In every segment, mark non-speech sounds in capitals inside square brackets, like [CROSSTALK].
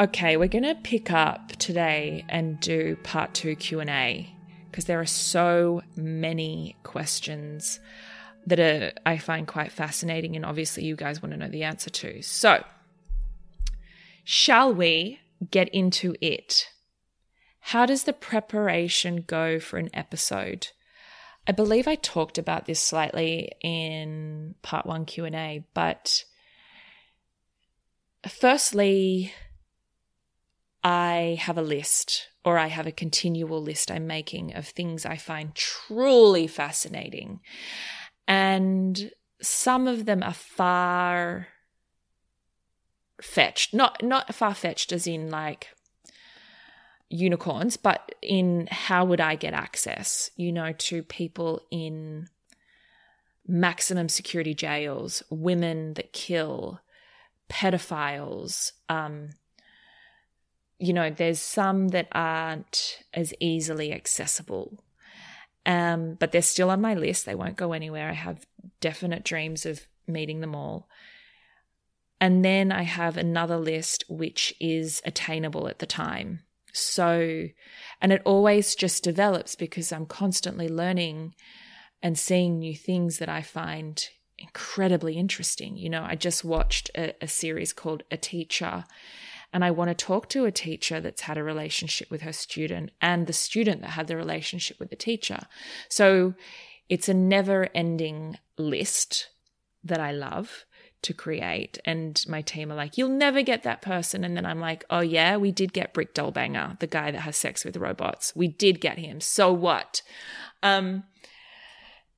Okay, we're going to pick up today and do part 2 Q&A because there are so many questions that are I find quite fascinating and obviously you guys want to know the answer to. So, shall we get into it? How does the preparation go for an episode? I believe I talked about this slightly in part 1 Q&A, but firstly, I have a list or I have a continual list I'm making of things I find truly fascinating. And some of them are far fetched. Not not far fetched as in like unicorns, but in how would I get access, you know, to people in maximum security jails, women that kill, pedophiles, um, you know, there's some that aren't as easily accessible. Um, but they're still on my list. They won't go anywhere. I have definite dreams of meeting them all. And then I have another list which is attainable at the time. So, and it always just develops because I'm constantly learning and seeing new things that I find incredibly interesting. You know, I just watched a, a series called A Teacher and I want to talk to a teacher that's had a relationship with her student and the student that had the relationship with the teacher. So it's a never ending list that I love to create. And my team are like, you'll never get that person. And then I'm like, oh, yeah, we did get Brick Dollbanger, the guy that has sex with robots. We did get him. So what? Um,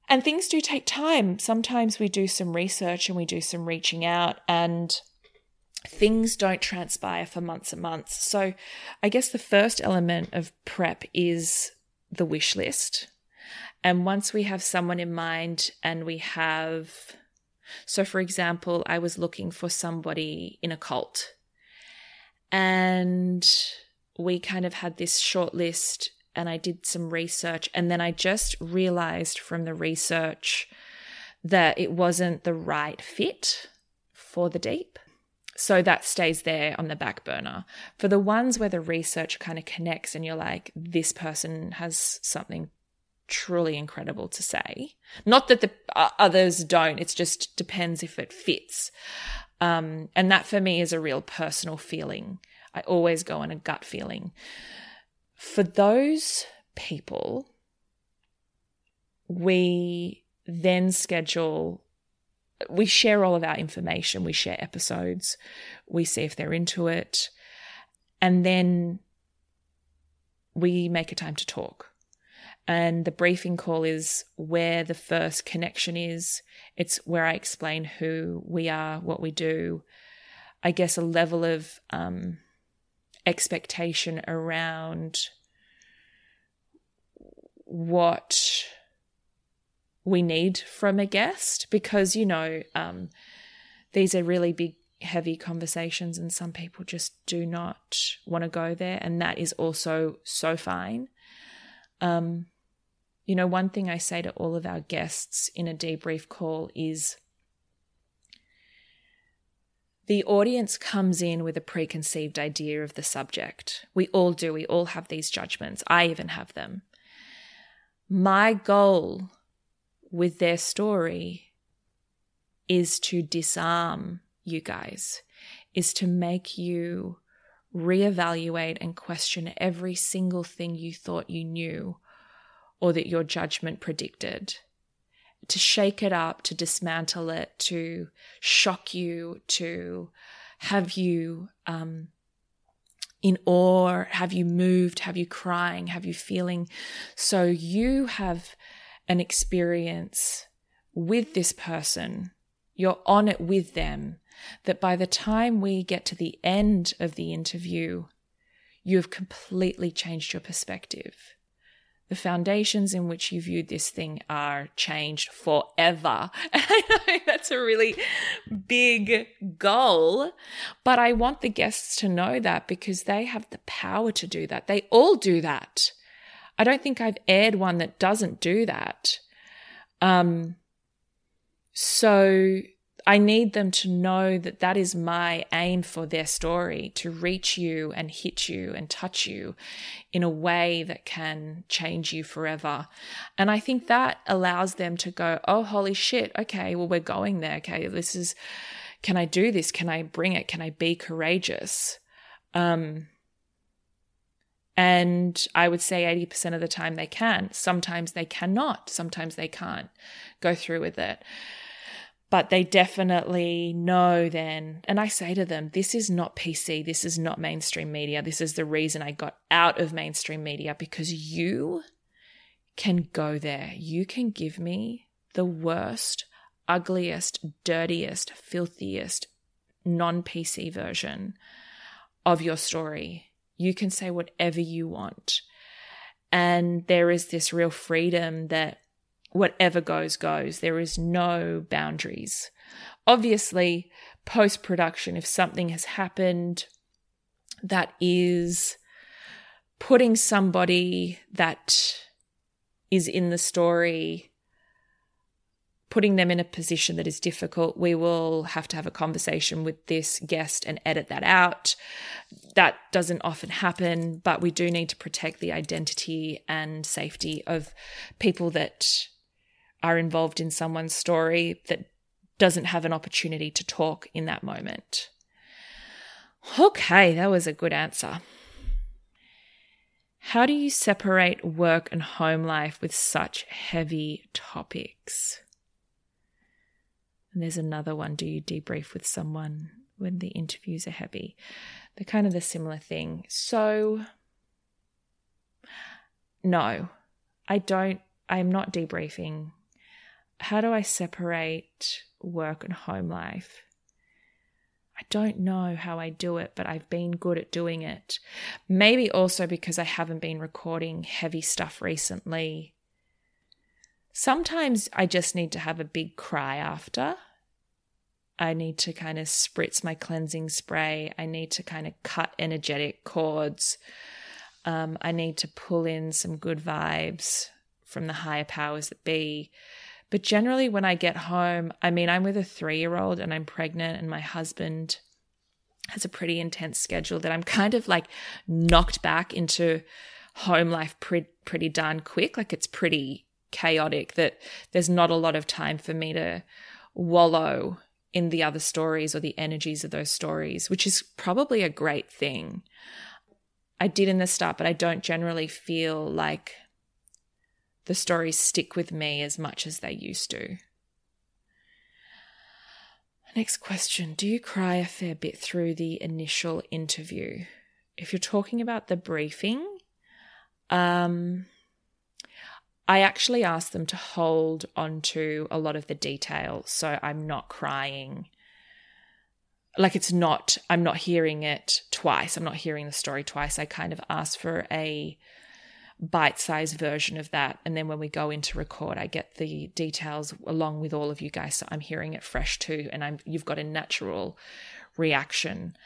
and things do take time. Sometimes we do some research and we do some reaching out and things don't transpire for months and months. So, I guess the first element of prep is the wish list. And once we have someone in mind and we have, so for example, I was looking for somebody in a cult and we kind of had this short list and I did some research. And then I just realized from the research that it wasn't the right fit for the deep. So that stays there on the back burner. For the ones where the research kind of connects and you're like, this person has something truly incredible to say. Not that the uh, others don't, it just depends if it fits. Um, and that for me is a real personal feeling. I always go on a gut feeling. For those people, we then schedule we share all of our information, we share episodes, we see if they're into it, and then we make a time to talk. And the briefing call is where the first connection is. It's where I explain who we are, what we do. I guess a level of um, expectation around what we need from a guest because, you know, um, these are really big, heavy conversations, and some people just do not want to go there. And that is also so fine. Um, you know, one thing I say to all of our guests in a debrief call is the audience comes in with a preconceived idea of the subject. We all do. We all have these judgments. I even have them. My goal with their story is to disarm you guys, is to make you reevaluate and question every single thing you thought you knew or that your judgment predicted. To shake it up, to dismantle it, to shock you, to have you um, in awe, have you moved, have you crying, have you feeling. So you have an experience with this person, you're on it with them, that by the time we get to the end of the interview, you have completely changed your perspective. The foundations in which you viewed this thing are changed forever. [LAUGHS] That's a really big goal, but I want the guests to know that because they have the power to do that. They all do that. I don't think I've aired one that doesn't do that. Um, so I need them to know that that is my aim for their story to reach you and hit you and touch you in a way that can change you forever. And I think that allows them to go, oh, holy shit, okay, well, we're going there. Okay, this is, can I do this? Can I bring it? Can I be courageous? Um, and I would say 80% of the time they can. Sometimes they cannot. Sometimes they can't go through with it but they definitely know then. And I say to them, this is not PC. This is not mainstream media. This is the reason I got out of mainstream media because you can go there. You can give me the worst, ugliest, dirtiest, filthiest, non PC version of your story. You can say whatever you want. And there is this real freedom that whatever goes, goes. There is no boundaries. Obviously, post production, if something has happened that is putting somebody that is in the story, putting them in a position that is difficult, we will have to have a conversation with this guest and edit that out. That doesn't often happen, but we do need to protect the identity and safety of people that are involved in someone's story that doesn't have an opportunity to talk in that moment. Okay, that was a good answer. How do you separate work and home life with such heavy topics? And there's another one. Do you debrief with someone when the interviews are heavy? They're kind of the similar thing. So, no, I don't, I'm not debriefing how do I separate work and home life? I don't know how I do it, but I've been good at doing it. Maybe also because I haven't been recording heavy stuff recently. Sometimes I just need to have a big cry after. I need to kind of spritz my cleansing spray. I need to kind of cut energetic cords. Um, I need to pull in some good vibes from the higher powers that be. But generally, when I get home, I mean, I'm with a three year old and I'm pregnant, and my husband has a pretty intense schedule that I'm kind of like knocked back into home life pretty, pretty darn quick. Like it's pretty chaotic that there's not a lot of time for me to wallow in the other stories or the energies of those stories, which is probably a great thing. I did in the start, but I don't generally feel like the stories stick with me as much as they used to. Next question Do you cry a fair bit through the initial interview? If you're talking about the briefing, um, I actually asked them to hold on to a lot of the detail so I'm not crying. Like it's not, I'm not hearing it twice. I'm not hearing the story twice. I kind of asked for a bite sized version of that. And then when we go into record, I get the details along with all of you guys. So I'm hearing it fresh too. And I'm, you've got a natural reaction.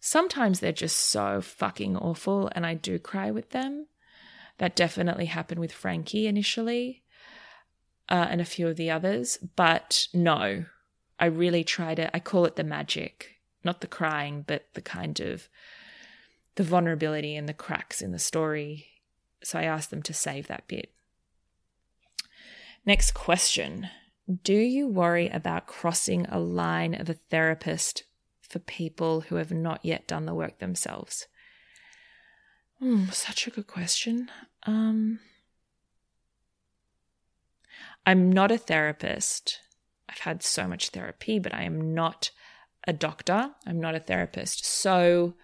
Sometimes they're just so fucking awful and I do cry with them. That definitely happened with Frankie initially uh, and a few of the others. But no, I really try to, I call it the magic, not the crying, but the kind of the vulnerability and the cracks in the story so I asked them to save that bit. Next question Do you worry about crossing a line of a therapist for people who have not yet done the work themselves? Mm, such a good question. Um, I'm not a therapist. I've had so much therapy, but I am not a doctor. I'm not a therapist. So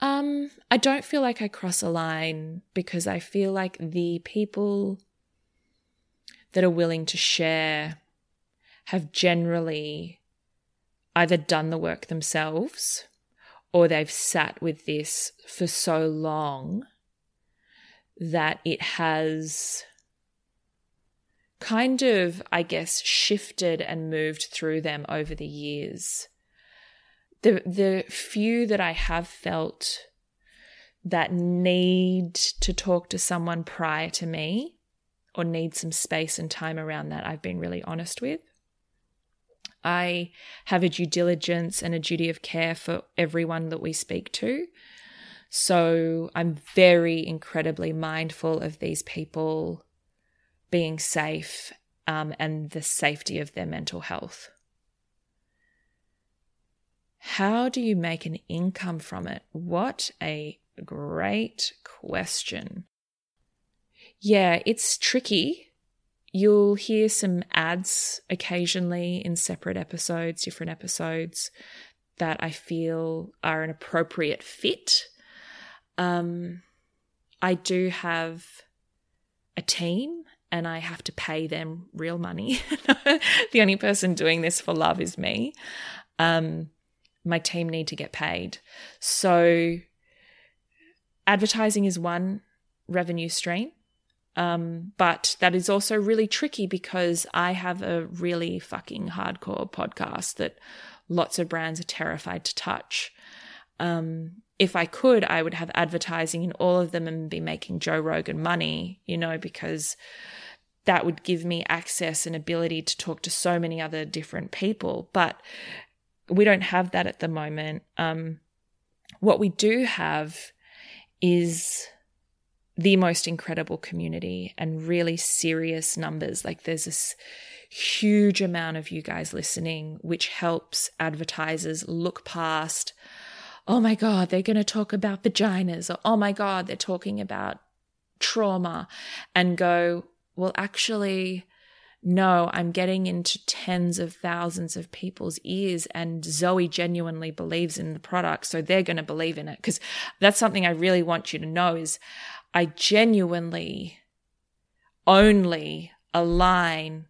um I don't feel like I cross a line because I feel like the people that are willing to share have generally either done the work themselves or they've sat with this for so long that it has kind of, I guess, shifted and moved through them over the years. The the few that I have felt that need to talk to someone prior to me or need some space and time around that, I've been really honest with. I have a due diligence and a duty of care for everyone that we speak to. So I'm very incredibly mindful of these people being safe um, and the safety of their mental health. How do you make an income from it? What a great question. Yeah, it's tricky. You'll hear some ads occasionally in separate episodes, different episodes that I feel are an appropriate fit. Um, I do have a team and I have to pay them real money. [LAUGHS] the only person doing this for love is me. Um, my team need to get paid. So, advertising is one revenue stream. Um, but that is also really tricky because I have a really fucking hardcore podcast that lots of brands are terrified to touch. Um, if I could, I would have advertising in all of them and be making Joe Rogan money, you know, because that would give me access and ability to talk to so many other different people. But we don't have that at the moment. Um, what we do have is the most incredible community and really serious numbers. Like there's this huge amount of you guys listening, which helps advertisers look past, oh my God, they're going to talk about vaginas, or oh my God, they're talking about trauma, and go, well, actually, no, I'm getting into tens of thousands of people's ears, and Zoe genuinely believes in the product, so they're going to believe in it. Because that's something I really want you to know is I genuinely only align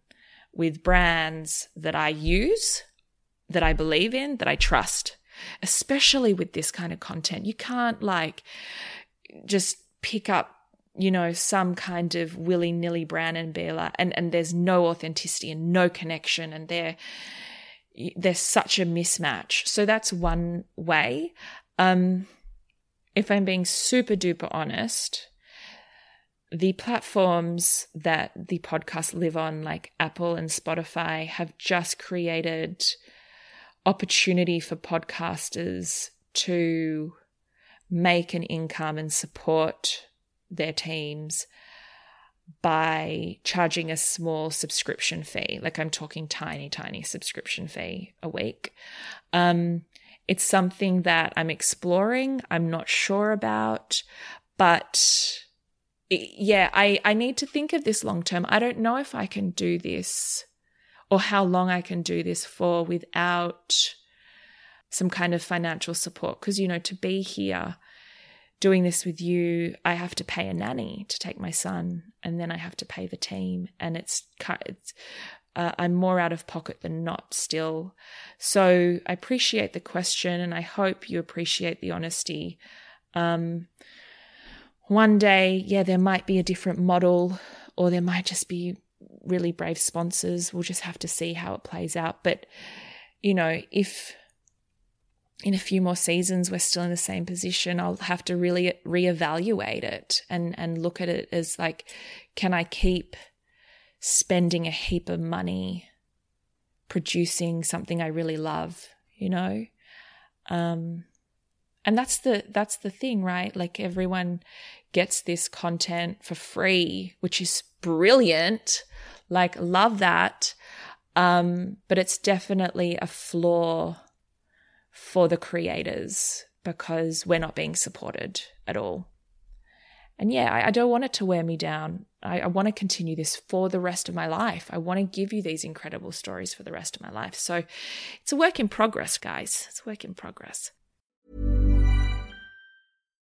with brands that I use, that I believe in, that I trust, especially with this kind of content. You can't like just pick up you know, some kind of willy nilly brand and be like, and, and there's no authenticity and no connection and there, there's such a mismatch. So that's one way. Um, if I'm being super duper honest, the platforms that the podcasts live on, like Apple and Spotify, have just created opportunity for podcasters to make an income and support their teams by charging a small subscription fee. Like I'm talking tiny, tiny subscription fee a week. Um, it's something that I'm exploring. I'm not sure about, but yeah, I, I need to think of this long term. I don't know if I can do this or how long I can do this for without some kind of financial support. Because, you know, to be here doing this with you, I have to pay a nanny to take my son, and then I have to pay the team, and it's, it's uh, I'm more out of pocket than not still. So I appreciate the question, and I hope you appreciate the honesty. Um, one day, yeah, there might be a different model, or there might just be really brave sponsors. We'll just have to see how it plays out. But you know, if in a few more seasons we're still in the same position i'll have to really reevaluate it and and look at it as like can i keep spending a heap of money producing something i really love you know um and that's the that's the thing right like everyone gets this content for free, which is brilliant. Like, love that. Um, but it's definitely a flaw for the creators because we're not being supported at all. And yeah, I, I don't want it to wear me down. I, I want to continue this for the rest of my life. I want to give you these incredible stories for the rest of my life. So it's a work in progress, guys. It's a work in progress.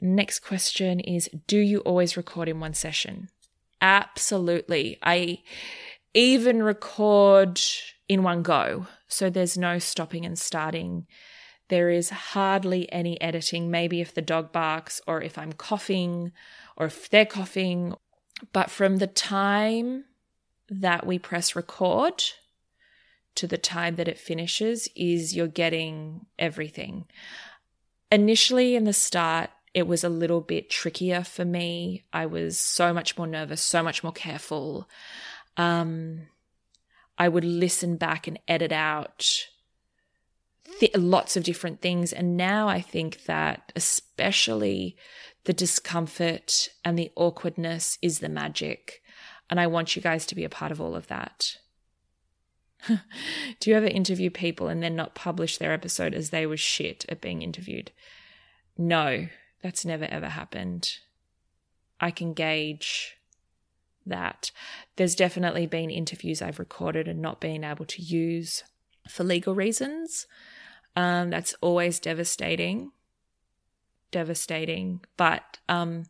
Next question is Do you always record in one session? Absolutely. I even record in one go. So there's no stopping and starting there is hardly any editing, maybe if the dog barks or if I'm coughing or if they're coughing. But from the time that we press record to the time that it finishes is you're getting everything. Initially, in the start, it was a little bit trickier for me. I was so much more nervous, so much more careful. Um, I would listen back and edit out th- lots of different things. And now I think that especially the discomfort and the awkwardness is the magic. And I want you guys to be a part of all of that. [LAUGHS] Do you ever interview people and then not publish their episode as they were shit at being interviewed? No, that's never ever happened. I can gauge that. There's definitely been interviews I've recorded and not been able to use for legal reasons. Um, that's always devastating. Devastating. But um,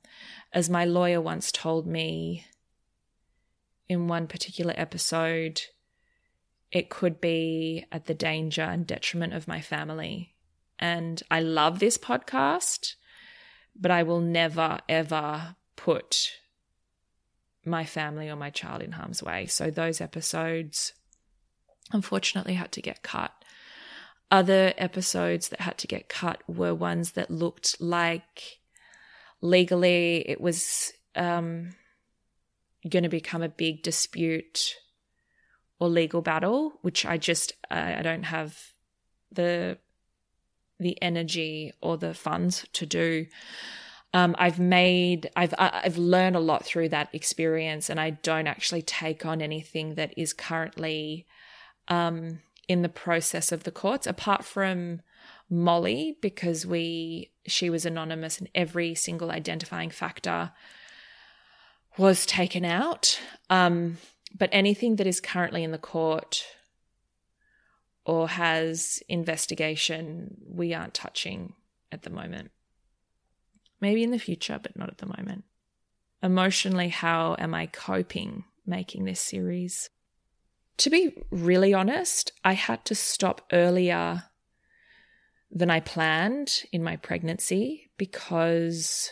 as my lawyer once told me in one particular episode, it could be at the danger and detriment of my family. And I love this podcast, but I will never, ever put my family or my child in harm's way. So those episodes unfortunately had to get cut. Other episodes that had to get cut were ones that looked like legally it was um, going to become a big dispute or legal battle, which I just I don't have the the energy or the funds to do. Um, I've made I've I've learned a lot through that experience, and I don't actually take on anything that is currently um, in the process of the courts, apart from Molly, because we she was anonymous and every single identifying factor was taken out. Um, but anything that is currently in the court or has investigation, we aren't touching at the moment. Maybe in the future, but not at the moment. Emotionally, how am I coping making this series? to be really honest, I had to stop earlier than I planned in my pregnancy because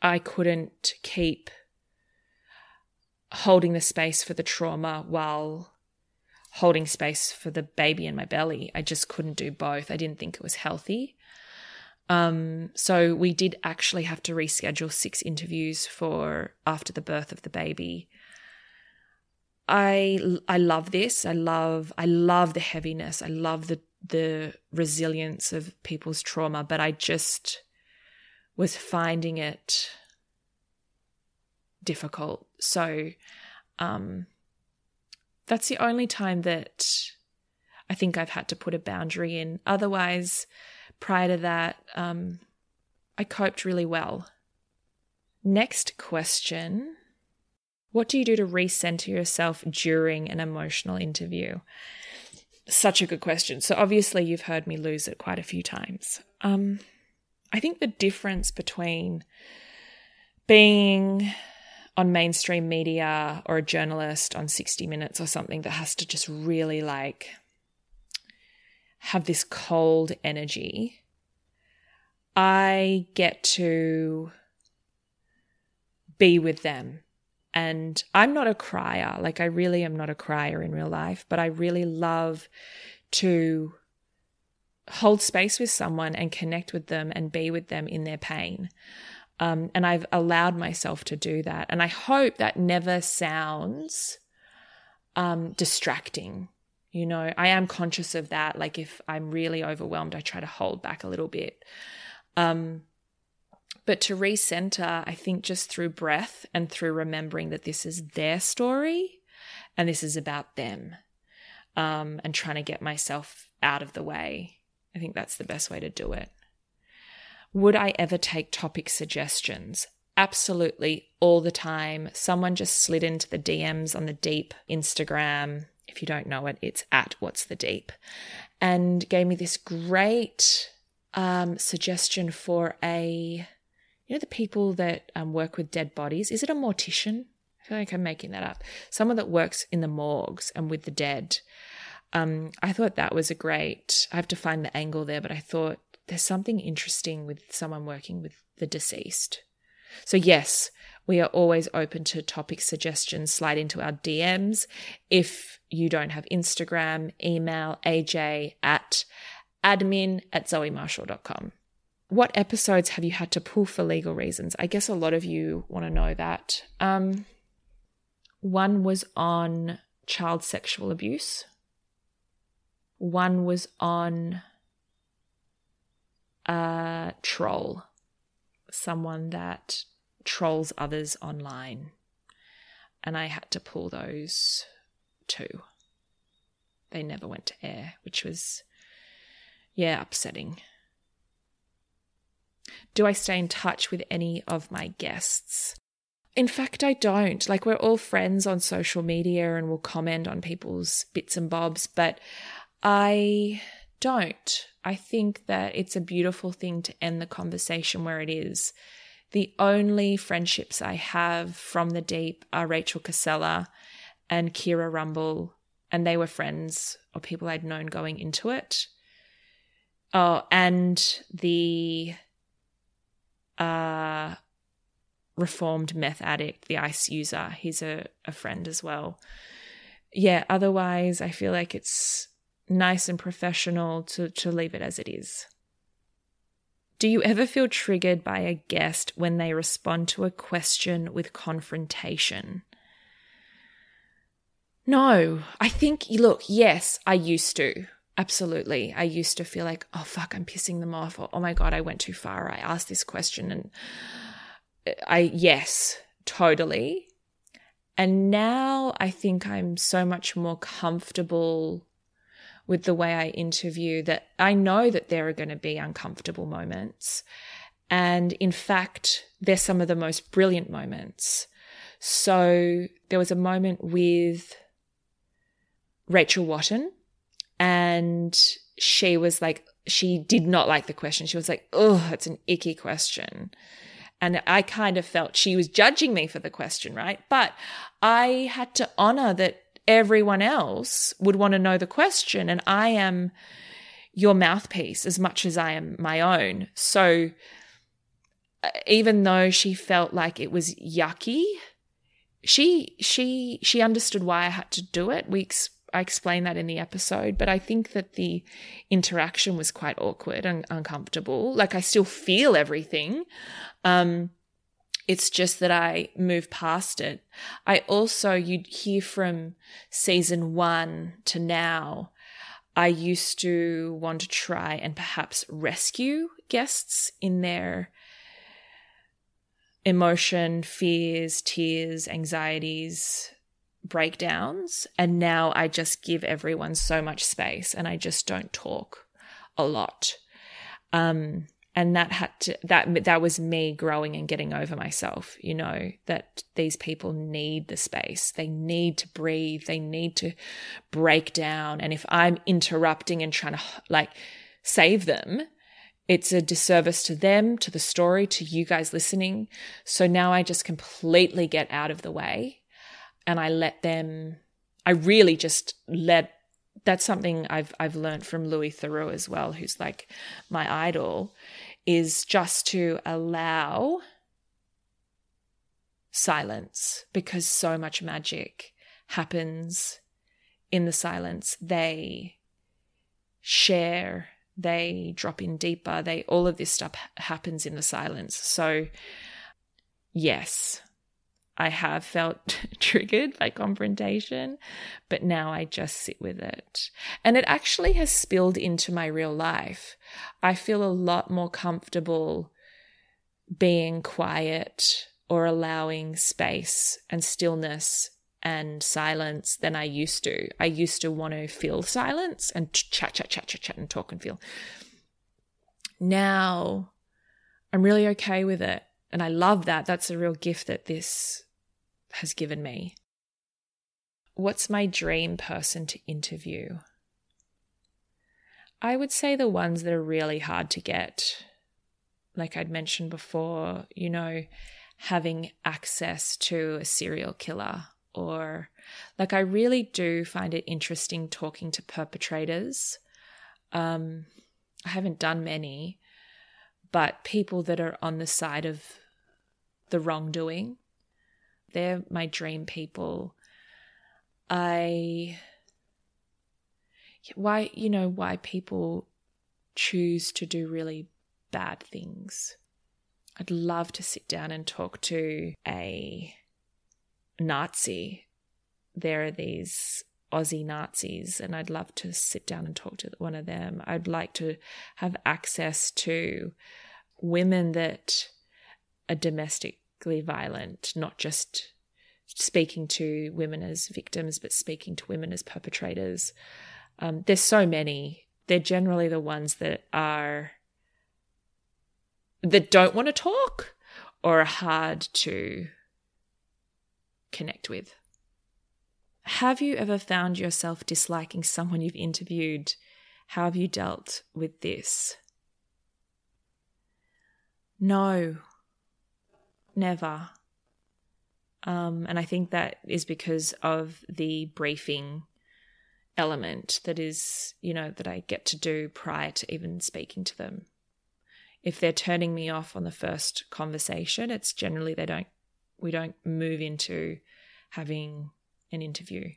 I couldn't keep holding the space for the trauma while holding space for the baby in my belly. I just couldn't do both. I didn't think it was healthy. Um, so we did actually have to reschedule six interviews for after the birth of the baby I I love this. I love I love the heaviness. I love the the resilience of people's trauma, but I just was finding it difficult. So um that's the only time that I think I've had to put a boundary in. Otherwise, prior to that, um, I coped really well. Next question what do you do to recenter yourself during an emotional interview? Such a good question. So, obviously, you've heard me lose it quite a few times. Um, I think the difference between being on mainstream media or a journalist on 60 Minutes or something that has to just really like have this cold energy I get to be with them. And I'm not a crier. Like, I really am not a crier in real life, but I really love to hold space with someone and connect with them and be with them in their pain. Um, and I've allowed myself to do that. And I hope that never sounds um, distracting. You know, I am conscious of that. Like if I'm really overwhelmed, I try to hold back a little bit. Um, but to recenter, I think just through breath and through remembering that this is their story and this is about them um, and trying to get myself out of the way. I think that's the best way to do it. Would I ever take topic suggestions? Absolutely, all the time. Someone just slid into the DMs on the Deep Instagram. If you don't know it, it's at What's the Deep, and gave me this great um, suggestion for a, you know, the people that um, work with dead bodies. Is it a mortician? I feel like I'm making that up. Someone that works in the morgues and with the dead. Um, I thought that was a great. I have to find the angle there, but I thought there's something interesting with someone working with the deceased. So, yes, we are always open to topic suggestions. Slide into our DMs. If you don't have Instagram, email aj at admin at zoemarshall.com. What episodes have you had to pull for legal reasons? I guess a lot of you want to know that. Um, one was on child sexual abuse, one was on a troll, someone that trolls others online. And I had to pull those two. They never went to air, which was, yeah, upsetting. Do I stay in touch with any of my guests? In fact, I don't. Like, we're all friends on social media and we'll comment on people's bits and bobs, but I don't. I think that it's a beautiful thing to end the conversation where it is. The only friendships I have from the deep are Rachel Casella and Kira Rumble, and they were friends or people I'd known going into it. Oh, and the uh, reformed meth addict, the ice user, he's a, a friend as well. Yeah, otherwise, I feel like it's nice and professional to, to leave it as it is. Do you ever feel triggered by a guest when they respond to a question with confrontation? No, I think, look, yes, I used to. Absolutely. I used to feel like, oh, fuck, I'm pissing them off. Or, oh my God, I went too far. I asked this question. And I, yes, totally. And now I think I'm so much more comfortable with the way I interview that I know that there are going to be uncomfortable moments. And in fact, they're some of the most brilliant moments. So there was a moment with Rachel Wotton, and she was like, she did not like the question. She was like, oh, it's an icky question. And I kind of felt she was judging me for the question, right? But I had to honor that everyone else would want to know the question. And I am your mouthpiece as much as I am my own. So uh, even though she felt like it was yucky, she she she understood why I had to do it. We ex- I explained that in the episode, but I think that the interaction was quite awkward and uncomfortable. Like I still feel everything. Um, it's just that I move past it. I also, you'd hear from season one to now, I used to want to try and perhaps rescue guests in their emotion, fears, tears, anxieties, breakdowns. And now I just give everyone so much space and I just don't talk a lot. Um, and that had to that that was me growing and getting over myself you know that these people need the space. They need to breathe. They need to break down. And if i'm interrupting and trying to like save them it's a disservice to them to the story to you guys listening. So now i just completely get out of the way and i let them i really just let that's something I've I've learned from Louis Theroux as well, who's like my idol, is just to allow silence because so much magic happens in the silence. They share, they drop in deeper, they all of this stuff happens in the silence. So yes, I have felt [LAUGHS] triggered by confrontation, but now I just sit with it. And it actually has spilled into my real life. I feel a lot more comfortable being quiet or allowing space and stillness and silence than I used to. I used to want to feel silence and chat, chat, chat, chat, chat, and talk and feel. Now I'm really okay with it. And I love that. That's a real gift that this has given me. What's my dream person to interview? I would say the ones that are really hard to get. Like I'd mentioned before, you know, having access to a serial killer or like I really do find it interesting talking to perpetrators. Um, I haven't done many, but people that are on the side of the wrongdoing, they're my dream people. I why you know why people choose to do really bad things. I'd love to sit down and talk to a Nazi. There are these Aussie Nazis, and I'd love to sit down and talk to one of them. I'd like to have access to women that are domestically violent, not just speaking to women as victims, but speaking to women as perpetrators. Um, there's so many. They're generally the ones that are that don't want to talk or are hard to connect with. Have you ever found yourself disliking someone you've interviewed? How have you dealt with this? No, never. Um, and I think that is because of the briefing element that is, you know, that I get to do prior to even speaking to them. If they're turning me off on the first conversation, it's generally they don't, we don't move into having an interview.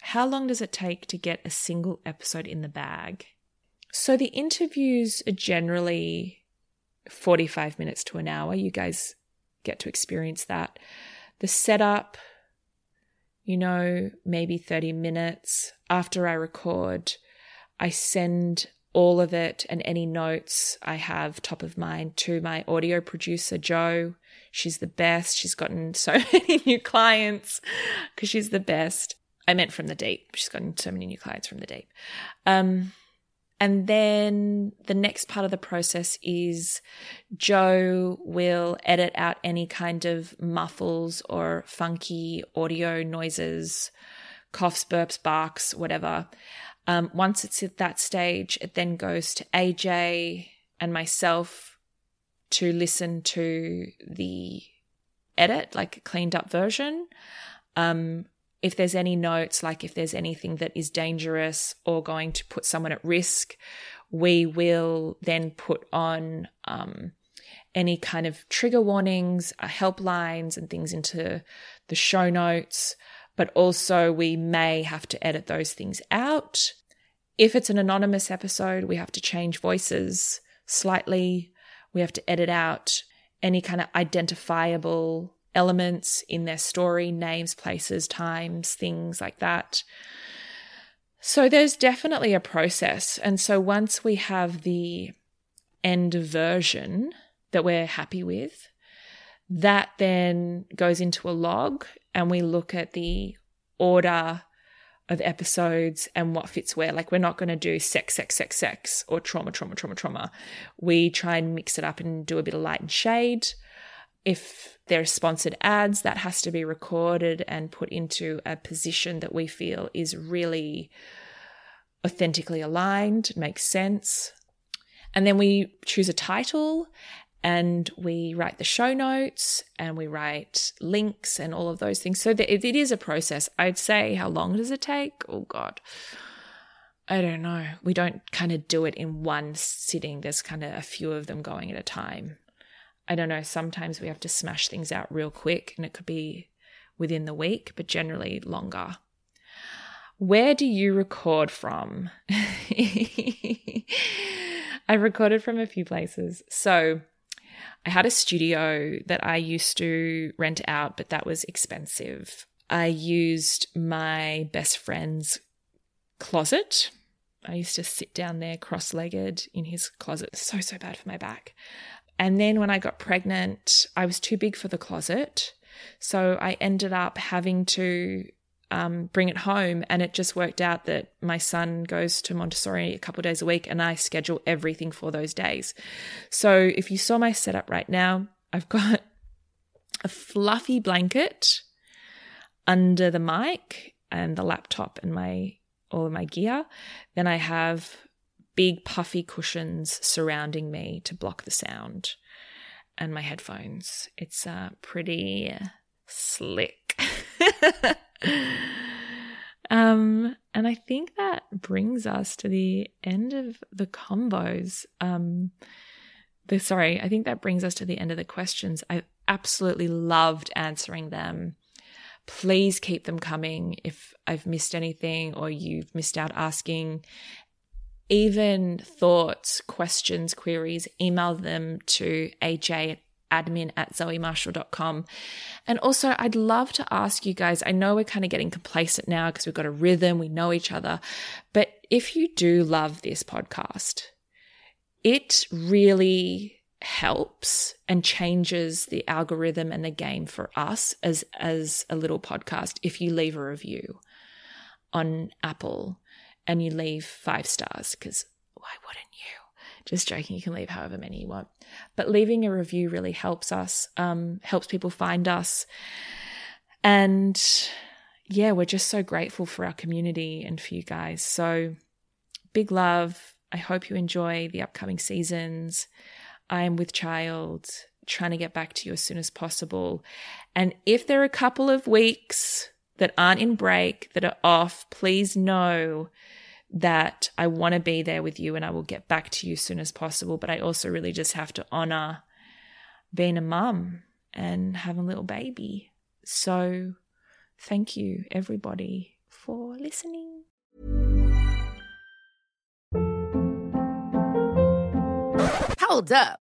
How long does it take to get a single episode in the bag? So the interviews are generally 45 minutes to an hour. You guys get to experience that. The setup, you know, maybe 30 minutes. After I record, I send all of it and any notes I have top of mind to my audio producer, Joe. She's the best. She's gotten so [LAUGHS] many new clients because she's the best. I meant from the deep. She's gotten so many new clients from the deep. Um, and then the next part of the process is Joe will edit out any kind of muffles or funky audio noises, coughs, burps, barks, whatever. Um, once it's at that stage, it then goes to AJ and myself to listen to the edit, like a cleaned up version. Um, if there's any notes, like if there's anything that is dangerous or going to put someone at risk, we will then put on um, any kind of trigger warnings, uh, helplines, and things into the show notes. But also, we may have to edit those things out. If it's an anonymous episode, we have to change voices slightly. We have to edit out any kind of identifiable elements in their story, names, places, times, things like that. So there's definitely a process. And so once we have the end version that we're happy with, that then goes into a log and we look at the order of episodes and what fits where. Like, we're not going to do sex, sex, sex, sex, or trauma, trauma, trauma, trauma. We try and mix it up and do a bit of light and shade. If there's sponsored ads, that has to be recorded and put into a position that we feel is really authentically aligned, makes sense. And then we choose a title and we write the show notes and we write links and all of those things. So it is a process. I'd say, how long does it take? Oh, God. I don't know. We don't kind of do it in one sitting. There's kind of a few of them going at a time. I don't know. Sometimes we have to smash things out real quick and it could be within the week, but generally longer. Where do you record from? [LAUGHS] I recorded from a few places. So I had a studio that I used to rent out, but that was expensive. I used my best friend's closet. I used to sit down there cross legged in his closet. So, so bad for my back. And then when I got pregnant, I was too big for the closet. So I ended up having to um, bring it home. And it just worked out that my son goes to Montessori a couple days a week and I schedule everything for those days. So if you saw my setup right now, I've got a fluffy blanket under the mic and the laptop and my all of my gear. Then I have big puffy cushions surrounding me to block the sound and my headphones. It's uh, pretty slick. [LAUGHS] um, and I think that brings us to the end of the combos. Um, the, sorry, I think that brings us to the end of the questions. I absolutely loved answering them. Please keep them coming if I've missed anything or you've missed out asking even thoughts, questions, queries, email them to aj at admin at zoemarshall.com. And also, I'd love to ask you guys I know we're kind of getting complacent now because we've got a rhythm, we know each other. But if you do love this podcast, it really helps and changes the algorithm and the game for us as as a little podcast if you leave a review on Apple and you leave five stars because why wouldn't you? Just joking, you can leave however many you want. But leaving a review really helps us, um, helps people find us. And yeah, we're just so grateful for our community and for you guys. So big love. I hope you enjoy the upcoming seasons. I am with child, trying to get back to you as soon as possible. And if there are a couple of weeks that aren't in break, that are off, please know that I want to be there with you and I will get back to you as soon as possible. But I also really just have to honor being a mum and having a little baby. So thank you, everybody, for listening. Hold up.